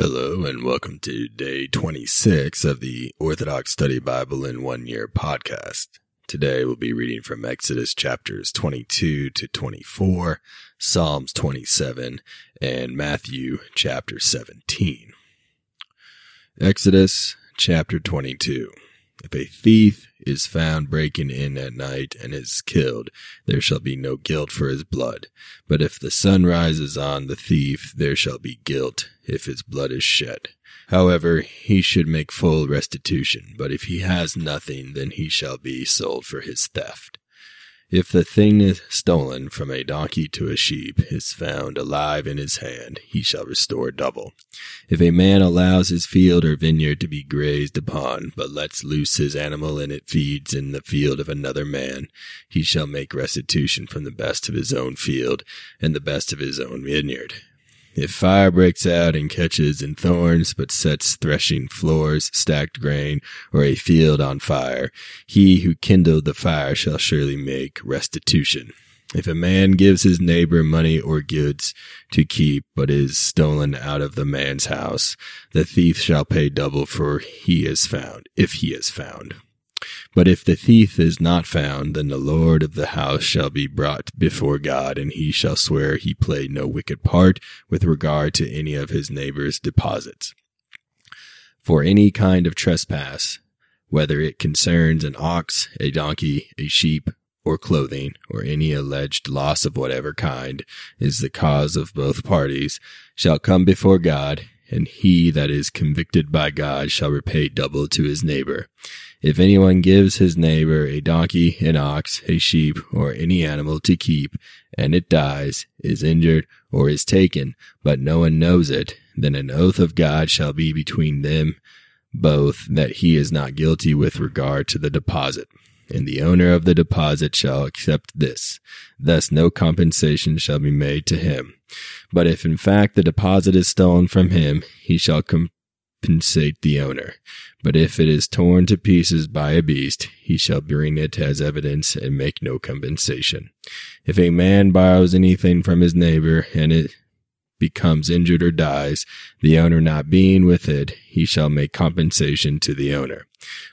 Hello, and welcome to day 26 of the Orthodox Study Bible in One Year podcast. Today we'll be reading from Exodus chapters 22 to 24, Psalms 27, and Matthew chapter 17. Exodus chapter 22. If a thief is found breaking in at night and is killed, there shall be no guilt for his blood. But if the sun rises on the thief, there shall be guilt if his blood is shed. However, he should make full restitution, but if he has nothing, then he shall be sold for his theft. If the thing is stolen from a donkey to a sheep is found alive in his hand, he shall restore double. If a man allows his field or vineyard to be grazed upon, but lets loose his animal and it feeds in the field of another man, he shall make restitution from the best of his own field and the best of his own vineyard. If fire breaks out and catches in thorns, but sets threshing floors, stacked grain, or a field on fire, he who kindled the fire shall surely make restitution. If a man gives his neighbor money or goods to keep, but is stolen out of the man's house, the thief shall pay double for he is found, if he is found. But if the thief is not found, then the Lord of the house shall be brought before God, and he shall swear he played no wicked part with regard to any of his neighbor's deposits. For any kind of trespass, whether it concerns an ox, a donkey, a sheep, or clothing, or any alleged loss of whatever kind is the cause of both parties, shall come before God, and he that is convicted by God shall repay double to his neighbor. If anyone gives his neighbor a donkey, an ox, a sheep, or any animal to keep, and it dies, is injured, or is taken, but no one knows it, then an oath of God shall be between them both that he is not guilty with regard to the deposit. And the owner of the deposit shall accept this. Thus no compensation shall be made to him. But if in fact the deposit is stolen from him, he shall compensate the owner. But if it is torn to pieces by a beast, he shall bring it as evidence and make no compensation. If a man borrows anything from his neighbor and it becomes injured or dies, the owner not being with it, he shall make compensation to the owner.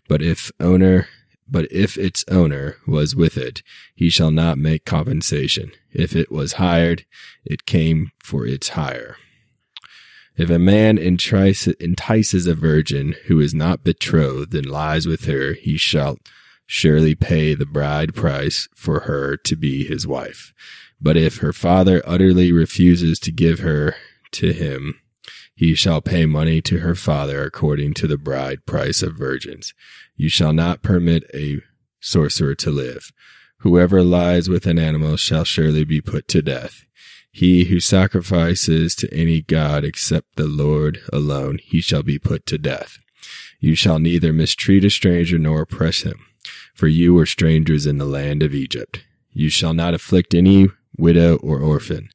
But if owner but if its owner was with it, he shall not make compensation. If it was hired, it came for its hire. If a man entices a virgin who is not betrothed and lies with her, he shall surely pay the bride price for her to be his wife. But if her father utterly refuses to give her to him, he shall pay money to her father according to the bride price of virgins. You shall not permit a sorcerer to live. Whoever lies with an animal shall surely be put to death. He who sacrifices to any god except the Lord alone, he shall be put to death. You shall neither mistreat a stranger nor oppress him, for you were strangers in the land of Egypt. You shall not afflict any widow or orphan.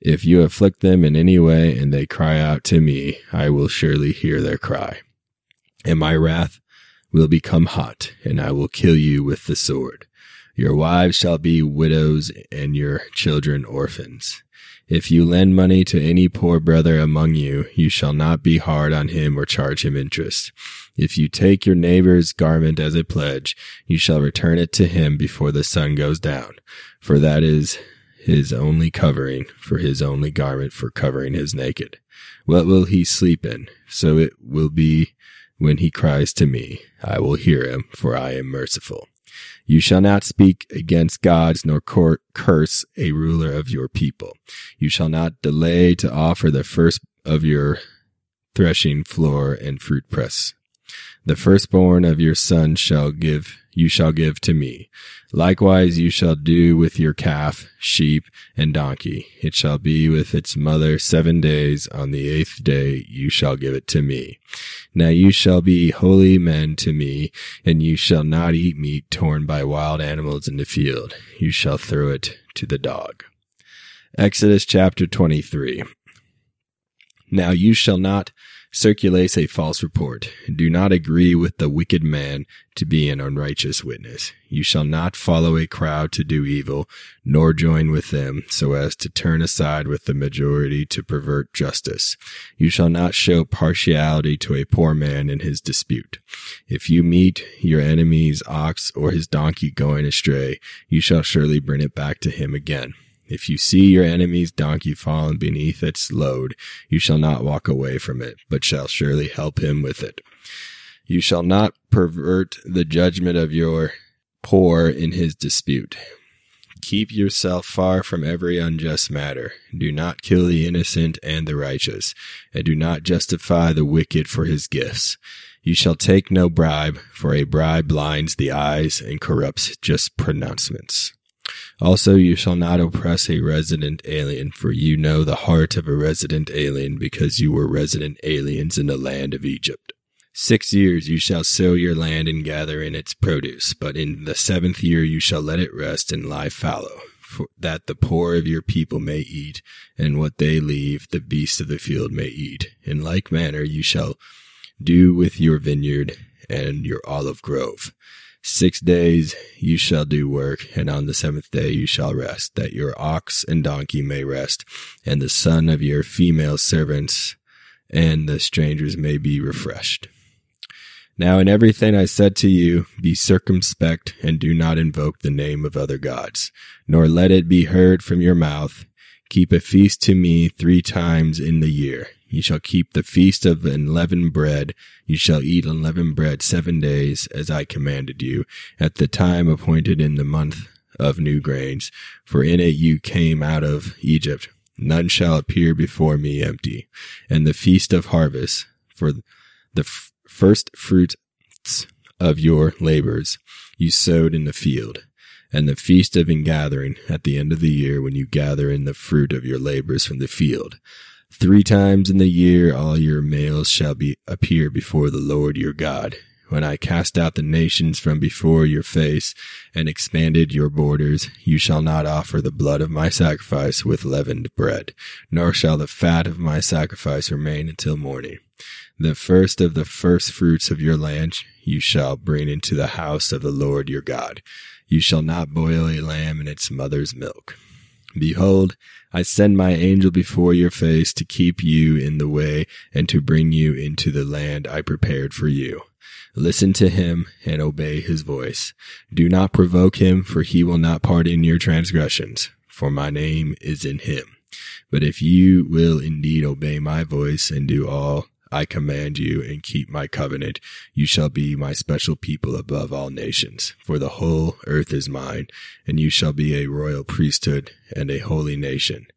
If you afflict them in any way and they cry out to me, I will surely hear their cry. And my wrath will become hot, and I will kill you with the sword. Your wives shall be widows and your children orphans. If you lend money to any poor brother among you, you shall not be hard on him or charge him interest. If you take your neighbor's garment as a pledge, you shall return it to him before the sun goes down, for that is his only covering, for his only garment for covering his naked. What will he sleep in? So it will be when he cries to me. I will hear him, for I am merciful. You shall not speak against gods nor curse a ruler of your people. You shall not delay to offer the first of your threshing floor and fruit press. The firstborn of your son shall give you shall give to me. Likewise you shall do with your calf, sheep, and donkey. It shall be with its mother seven days. On the eighth day you shall give it to me. Now you shall be holy men to me, and you shall not eat meat torn by wild animals in the field. You shall throw it to the dog. Exodus chapter 23. Now you shall not circulate a false report. Do not agree with the wicked man to be an unrighteous witness. You shall not follow a crowd to do evil, nor join with them so as to turn aside with the majority to pervert justice. You shall not show partiality to a poor man in his dispute. If you meet your enemy's ox or his donkey going astray, you shall surely bring it back to him again. If you see your enemy's donkey fallen beneath its load, you shall not walk away from it, but shall surely help him with it. You shall not pervert the judgment of your poor in his dispute. Keep yourself far from every unjust matter. Do not kill the innocent and the righteous, and do not justify the wicked for his gifts. You shall take no bribe, for a bribe blinds the eyes and corrupts just pronouncements. Also, you shall not oppress a resident alien, for you know the heart of a resident alien, because you were resident aliens in the land of Egypt. Six years you shall sow your land and gather in its produce, but in the seventh year you shall let it rest and lie fallow, that the poor of your people may eat, and what they leave the beasts of the field may eat. In like manner you shall do with your vineyard and your olive grove. Six days you shall do work, and on the seventh day you shall rest, that your ox and donkey may rest, and the son of your female servants and the strangers may be refreshed. Now in everything I said to you, be circumspect and do not invoke the name of other gods, nor let it be heard from your mouth. Keep a feast to me three times in the year. You shall keep the feast of unleavened bread. You shall eat unleavened bread seven days, as I commanded you, at the time appointed in the month of new grains. For in it you came out of Egypt. None shall appear before me empty. And the feast of harvest, for the f- first fruits of your labors you sowed in the field and the feast of ingathering at the end of the year when you gather in the fruit of your labors from the field. Three times in the year all your males shall be appear before the Lord your God. When I cast out the nations from before your face and expanded your borders, you shall not offer the blood of my sacrifice with leavened bread, nor shall the fat of my sacrifice remain until morning. The first of the first fruits of your land you shall bring into the house of the Lord your God. You shall not boil a lamb in its mother's milk. Behold, I send my angel before your face to keep you in the way and to bring you into the land I prepared for you. Listen to him and obey his voice. Do not provoke him, for he will not pardon your transgressions, for my name is in him. But if you will indeed obey my voice and do all I command you and keep my covenant. You shall be my special people above all nations, for the whole earth is mine, and you shall be a royal priesthood and a holy nation.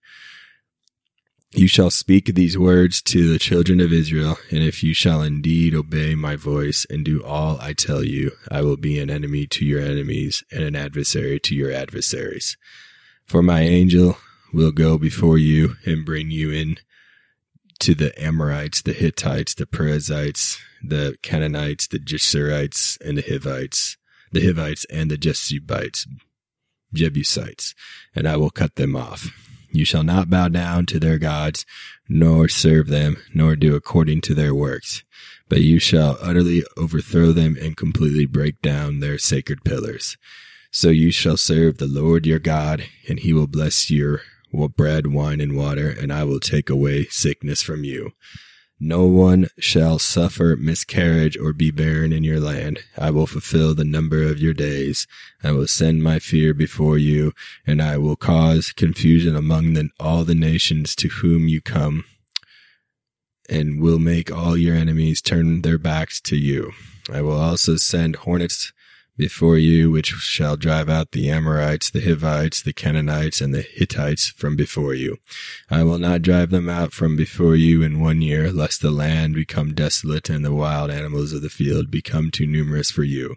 You shall speak these words to the children of Israel, and if you shall indeed obey my voice and do all I tell you, I will be an enemy to your enemies and an adversary to your adversaries. For my angel will go before you and bring you in to the Amorites, the Hittites, the Perizzites, the Canaanites, the Geshurites, and the Hivites, the Hivites and the Jebusites, Jebusites, and I will cut them off. You shall not bow down to their gods, nor serve them, nor do according to their works, but you shall utterly overthrow them and completely break down their sacred pillars. So you shall serve the Lord your God, and he will bless your bread, wine, and water, and I will take away sickness from you. No one shall suffer miscarriage or be barren in your land. I will fulfill the number of your days. I will send my fear before you, and I will cause confusion among the, all the nations to whom you come, and will make all your enemies turn their backs to you. I will also send hornets before you, which shall drive out the Amorites, the Hivites, the Canaanites, and the Hittites from before you. I will not drive them out from before you in one year, lest the land become desolate and the wild animals of the field become too numerous for you.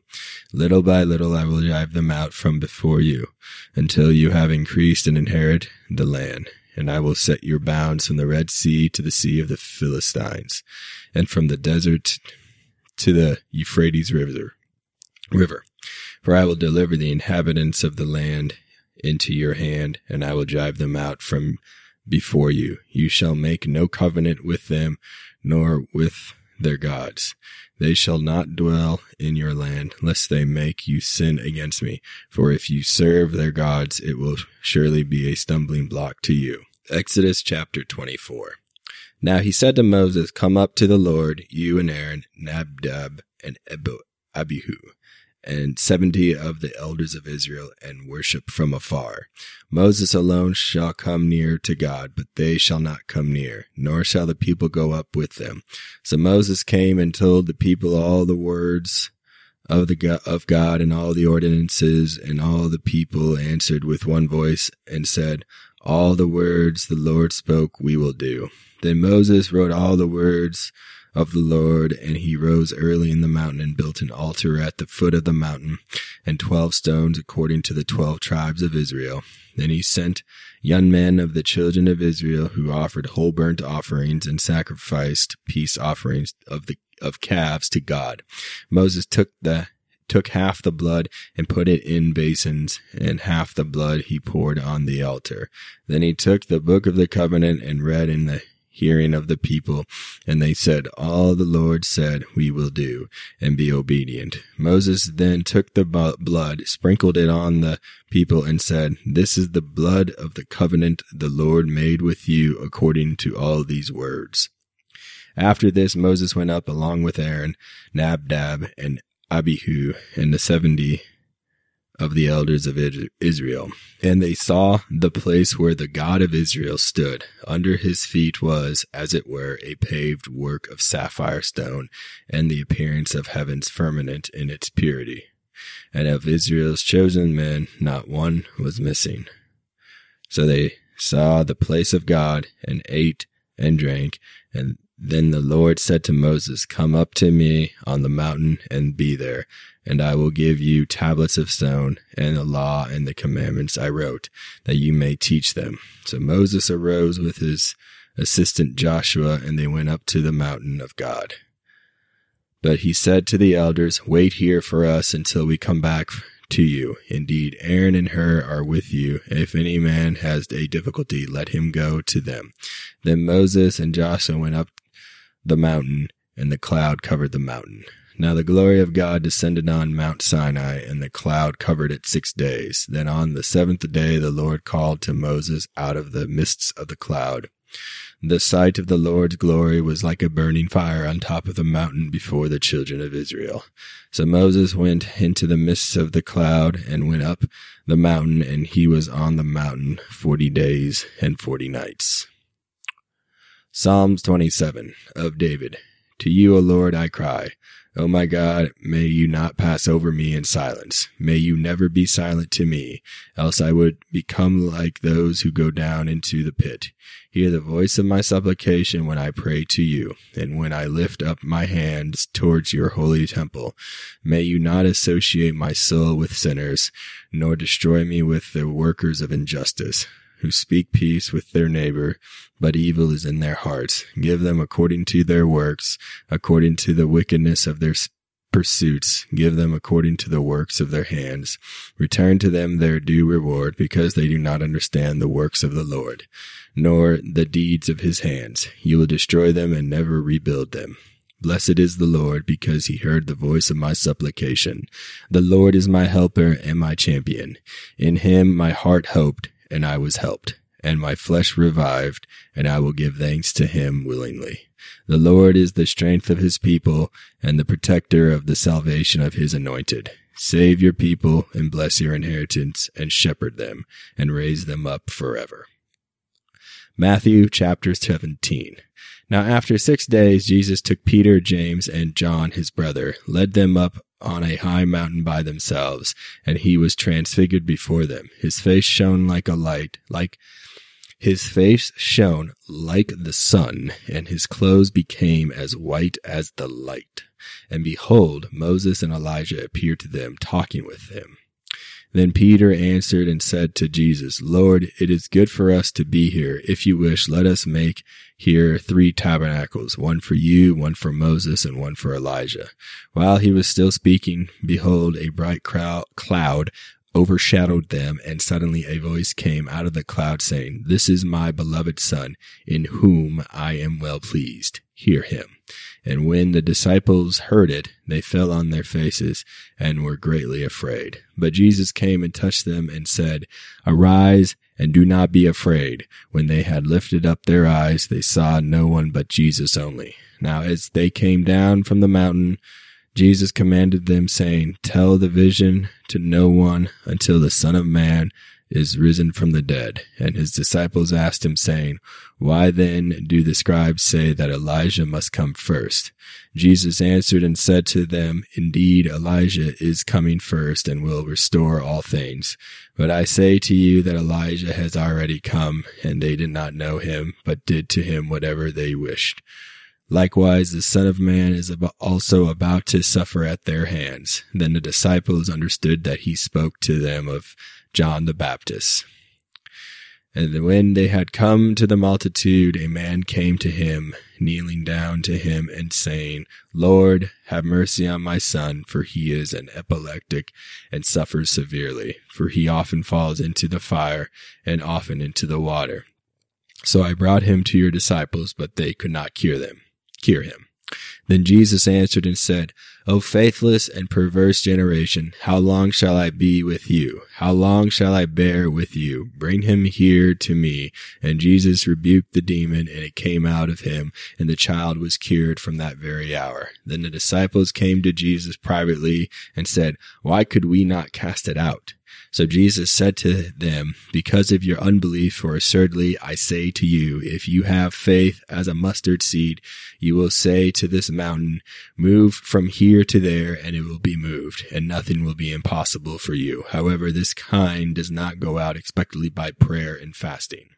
Little by little I will drive them out from before you, until you have increased and inherit the land. And I will set your bounds from the Red Sea to the Sea of the Philistines, and from the desert to the Euphrates River. River. For I will deliver the inhabitants of the land into your hand, and I will drive them out from before you. You shall make no covenant with them, nor with their gods. They shall not dwell in your land, lest they make you sin against me. For if you serve their gods, it will surely be a stumbling block to you. Exodus chapter 24. Now he said to Moses, Come up to the Lord, you and Aaron, Nadab, and Abihu and seventy of the elders of Israel, and worship from afar. Moses alone shall come near to God, but they shall not come near, nor shall the people go up with them. So Moses came and told the people all the words of the of God and all the ordinances, and all the people answered with one voice and said, All the words the Lord spoke we will do. Then Moses wrote all the words of the Lord, and he rose early in the mountain and built an altar at the foot of the mountain, and twelve stones according to the twelve tribes of Israel. Then he sent young men of the children of Israel who offered whole burnt offerings and sacrificed peace offerings of the of calves to God. Moses took the took half the blood and put it in basins, and half the blood he poured on the altar. Then he took the book of the covenant and read in the hearing of the people, and they said, All the Lord said we will do, and be obedient. Moses then took the blood, sprinkled it on the people, and said, This is the blood of the covenant the Lord made with you according to all these words. After this, Moses went up along with Aaron, Nadab, and Abihu, and the seventy of the elders of Israel. And they saw the place where the God of Israel stood. Under his feet was, as it were, a paved work of sapphire stone, and the appearance of heaven's firmament in its purity. And of Israel's chosen men, not one was missing. So they saw the place of God, and ate and drank, and then the Lord said to Moses, Come up to me on the mountain and be there and I will give you tablets of stone and the law and the commandments I wrote, that you may teach them. So Moses arose with his assistant Joshua, and they went up to the mountain of God. But he said to the elders, Wait here for us until we come back to you. Indeed, Aaron and Hur are with you. If any man has a difficulty, let him go to them. Then Moses and Joshua went up the mountain, and the cloud covered the mountain. Now the glory of God descended on Mount Sinai, and the cloud covered it six days. Then on the seventh day the Lord called to Moses out of the mists of the cloud. The sight of the Lord's glory was like a burning fire on top of the mountain before the children of Israel. So Moses went into the midst of the cloud and went up the mountain, and he was on the mountain forty days and forty nights. Psalms 27 of David. To you, O Lord, I cry. O my God, may you not pass over me in silence. May you never be silent to me, else I would become like those who go down into the pit. Hear the voice of my supplication when I pray to you, and when I lift up my hands towards your holy temple. May you not associate my soul with sinners, nor destroy me with the workers of injustice who speak peace with their neighbor, but evil is in their hearts. Give them according to their works, according to the wickedness of their pursuits. Give them according to the works of their hands. Return to them their due reward, because they do not understand the works of the Lord, nor the deeds of his hands. You will destroy them and never rebuild them. Blessed is the Lord, because he heard the voice of my supplication. The Lord is my helper and my champion. In him my heart hoped and I was helped, and my flesh revived, and I will give thanks to him willingly. The Lord is the strength of his people, and the protector of the salvation of his anointed. Save your people, and bless your inheritance, and shepherd them, and raise them up forever. Matthew chapter 17. Now after six days, Jesus took Peter, James, and John, his brother, led them up on a high mountain by themselves, and he was transfigured before them. His face shone like a light, like his face shone like the sun, and his clothes became as white as the light. And behold, Moses and Elijah appeared to them, talking with him. Then Peter answered and said to Jesus, Lord, it is good for us to be here. If you wish, let us make here three tabernacles, one for you, one for Moses, and one for Elijah. While he was still speaking, behold, a bright cloud overshadowed them, and suddenly a voice came out of the cloud saying, This is my beloved Son, in whom I am well pleased. Hear him. And when the disciples heard it, they fell on their faces and were greatly afraid. But Jesus came and touched them and said, Arise and do not be afraid. When they had lifted up their eyes, they saw no one but Jesus only. Now as they came down from the mountain, Jesus commanded them, saying, Tell the vision to no one until the Son of Man is risen from the dead. And his disciples asked him, saying, Why then do the scribes say that Elijah must come first? Jesus answered and said to them, Indeed, Elijah is coming first and will restore all things. But I say to you that Elijah has already come, and they did not know him, but did to him whatever they wished. Likewise, the Son of Man is also about to suffer at their hands. Then the disciples understood that he spoke to them of John the Baptist. And when they had come to the multitude, a man came to him, kneeling down to him and saying, Lord, have mercy on my son, for he is an epileptic and suffers severely, for he often falls into the fire and often into the water. So I brought him to your disciples, but they could not cure them cure him. Then Jesus answered and said, O faithless and perverse generation, how long shall I be with you? How long shall I bear with you? Bring him here to me. And Jesus rebuked the demon, and it came out of him, and the child was cured from that very hour. Then the disciples came to Jesus privately and said, Why could we not cast it out? So Jesus said to them, Because of your unbelief, for assuredly I say to you, if you have faith as a mustard seed, you will say to this mountain, Move from here to there, and it will be moved, and nothing will be impossible for you. However, this kind does not go out expectedly by prayer and fasting.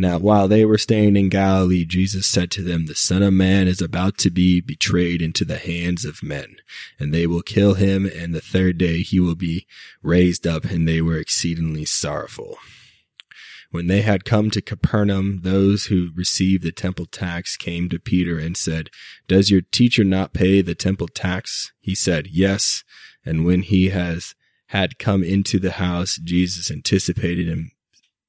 Now, while they were staying in Galilee, Jesus said to them, The Son of Man is about to be betrayed into the hands of men, and they will kill him, and the third day he will be raised up, and they were exceedingly sorrowful. When they had come to Capernaum, those who received the temple tax came to Peter and said, Does your teacher not pay the temple tax? He said, Yes. And when he has had come into the house, Jesus anticipated him,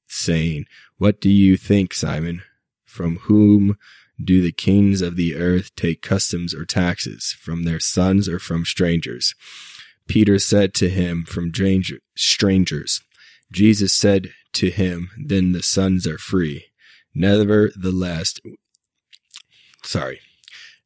saying, what do you think, Simon? From whom do the kings of the earth take customs or taxes? From their sons or from strangers? Peter said to him, From strangers. Jesus said to him, Then the sons are free. Nevertheless, sorry.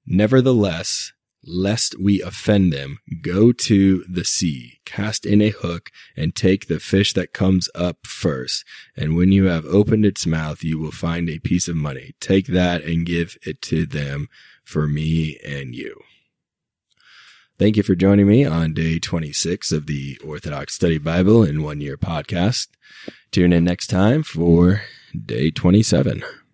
Nevertheless, lest we offend them, go to the sea, cast in a hook, and take the fish that comes up first. And when you have opened its mouth, you will find a piece of money. Take that and give it to them for me and you. Thank you for joining me on day 26 of the Orthodox Study Bible in One Year podcast. Tune in next time for day 27.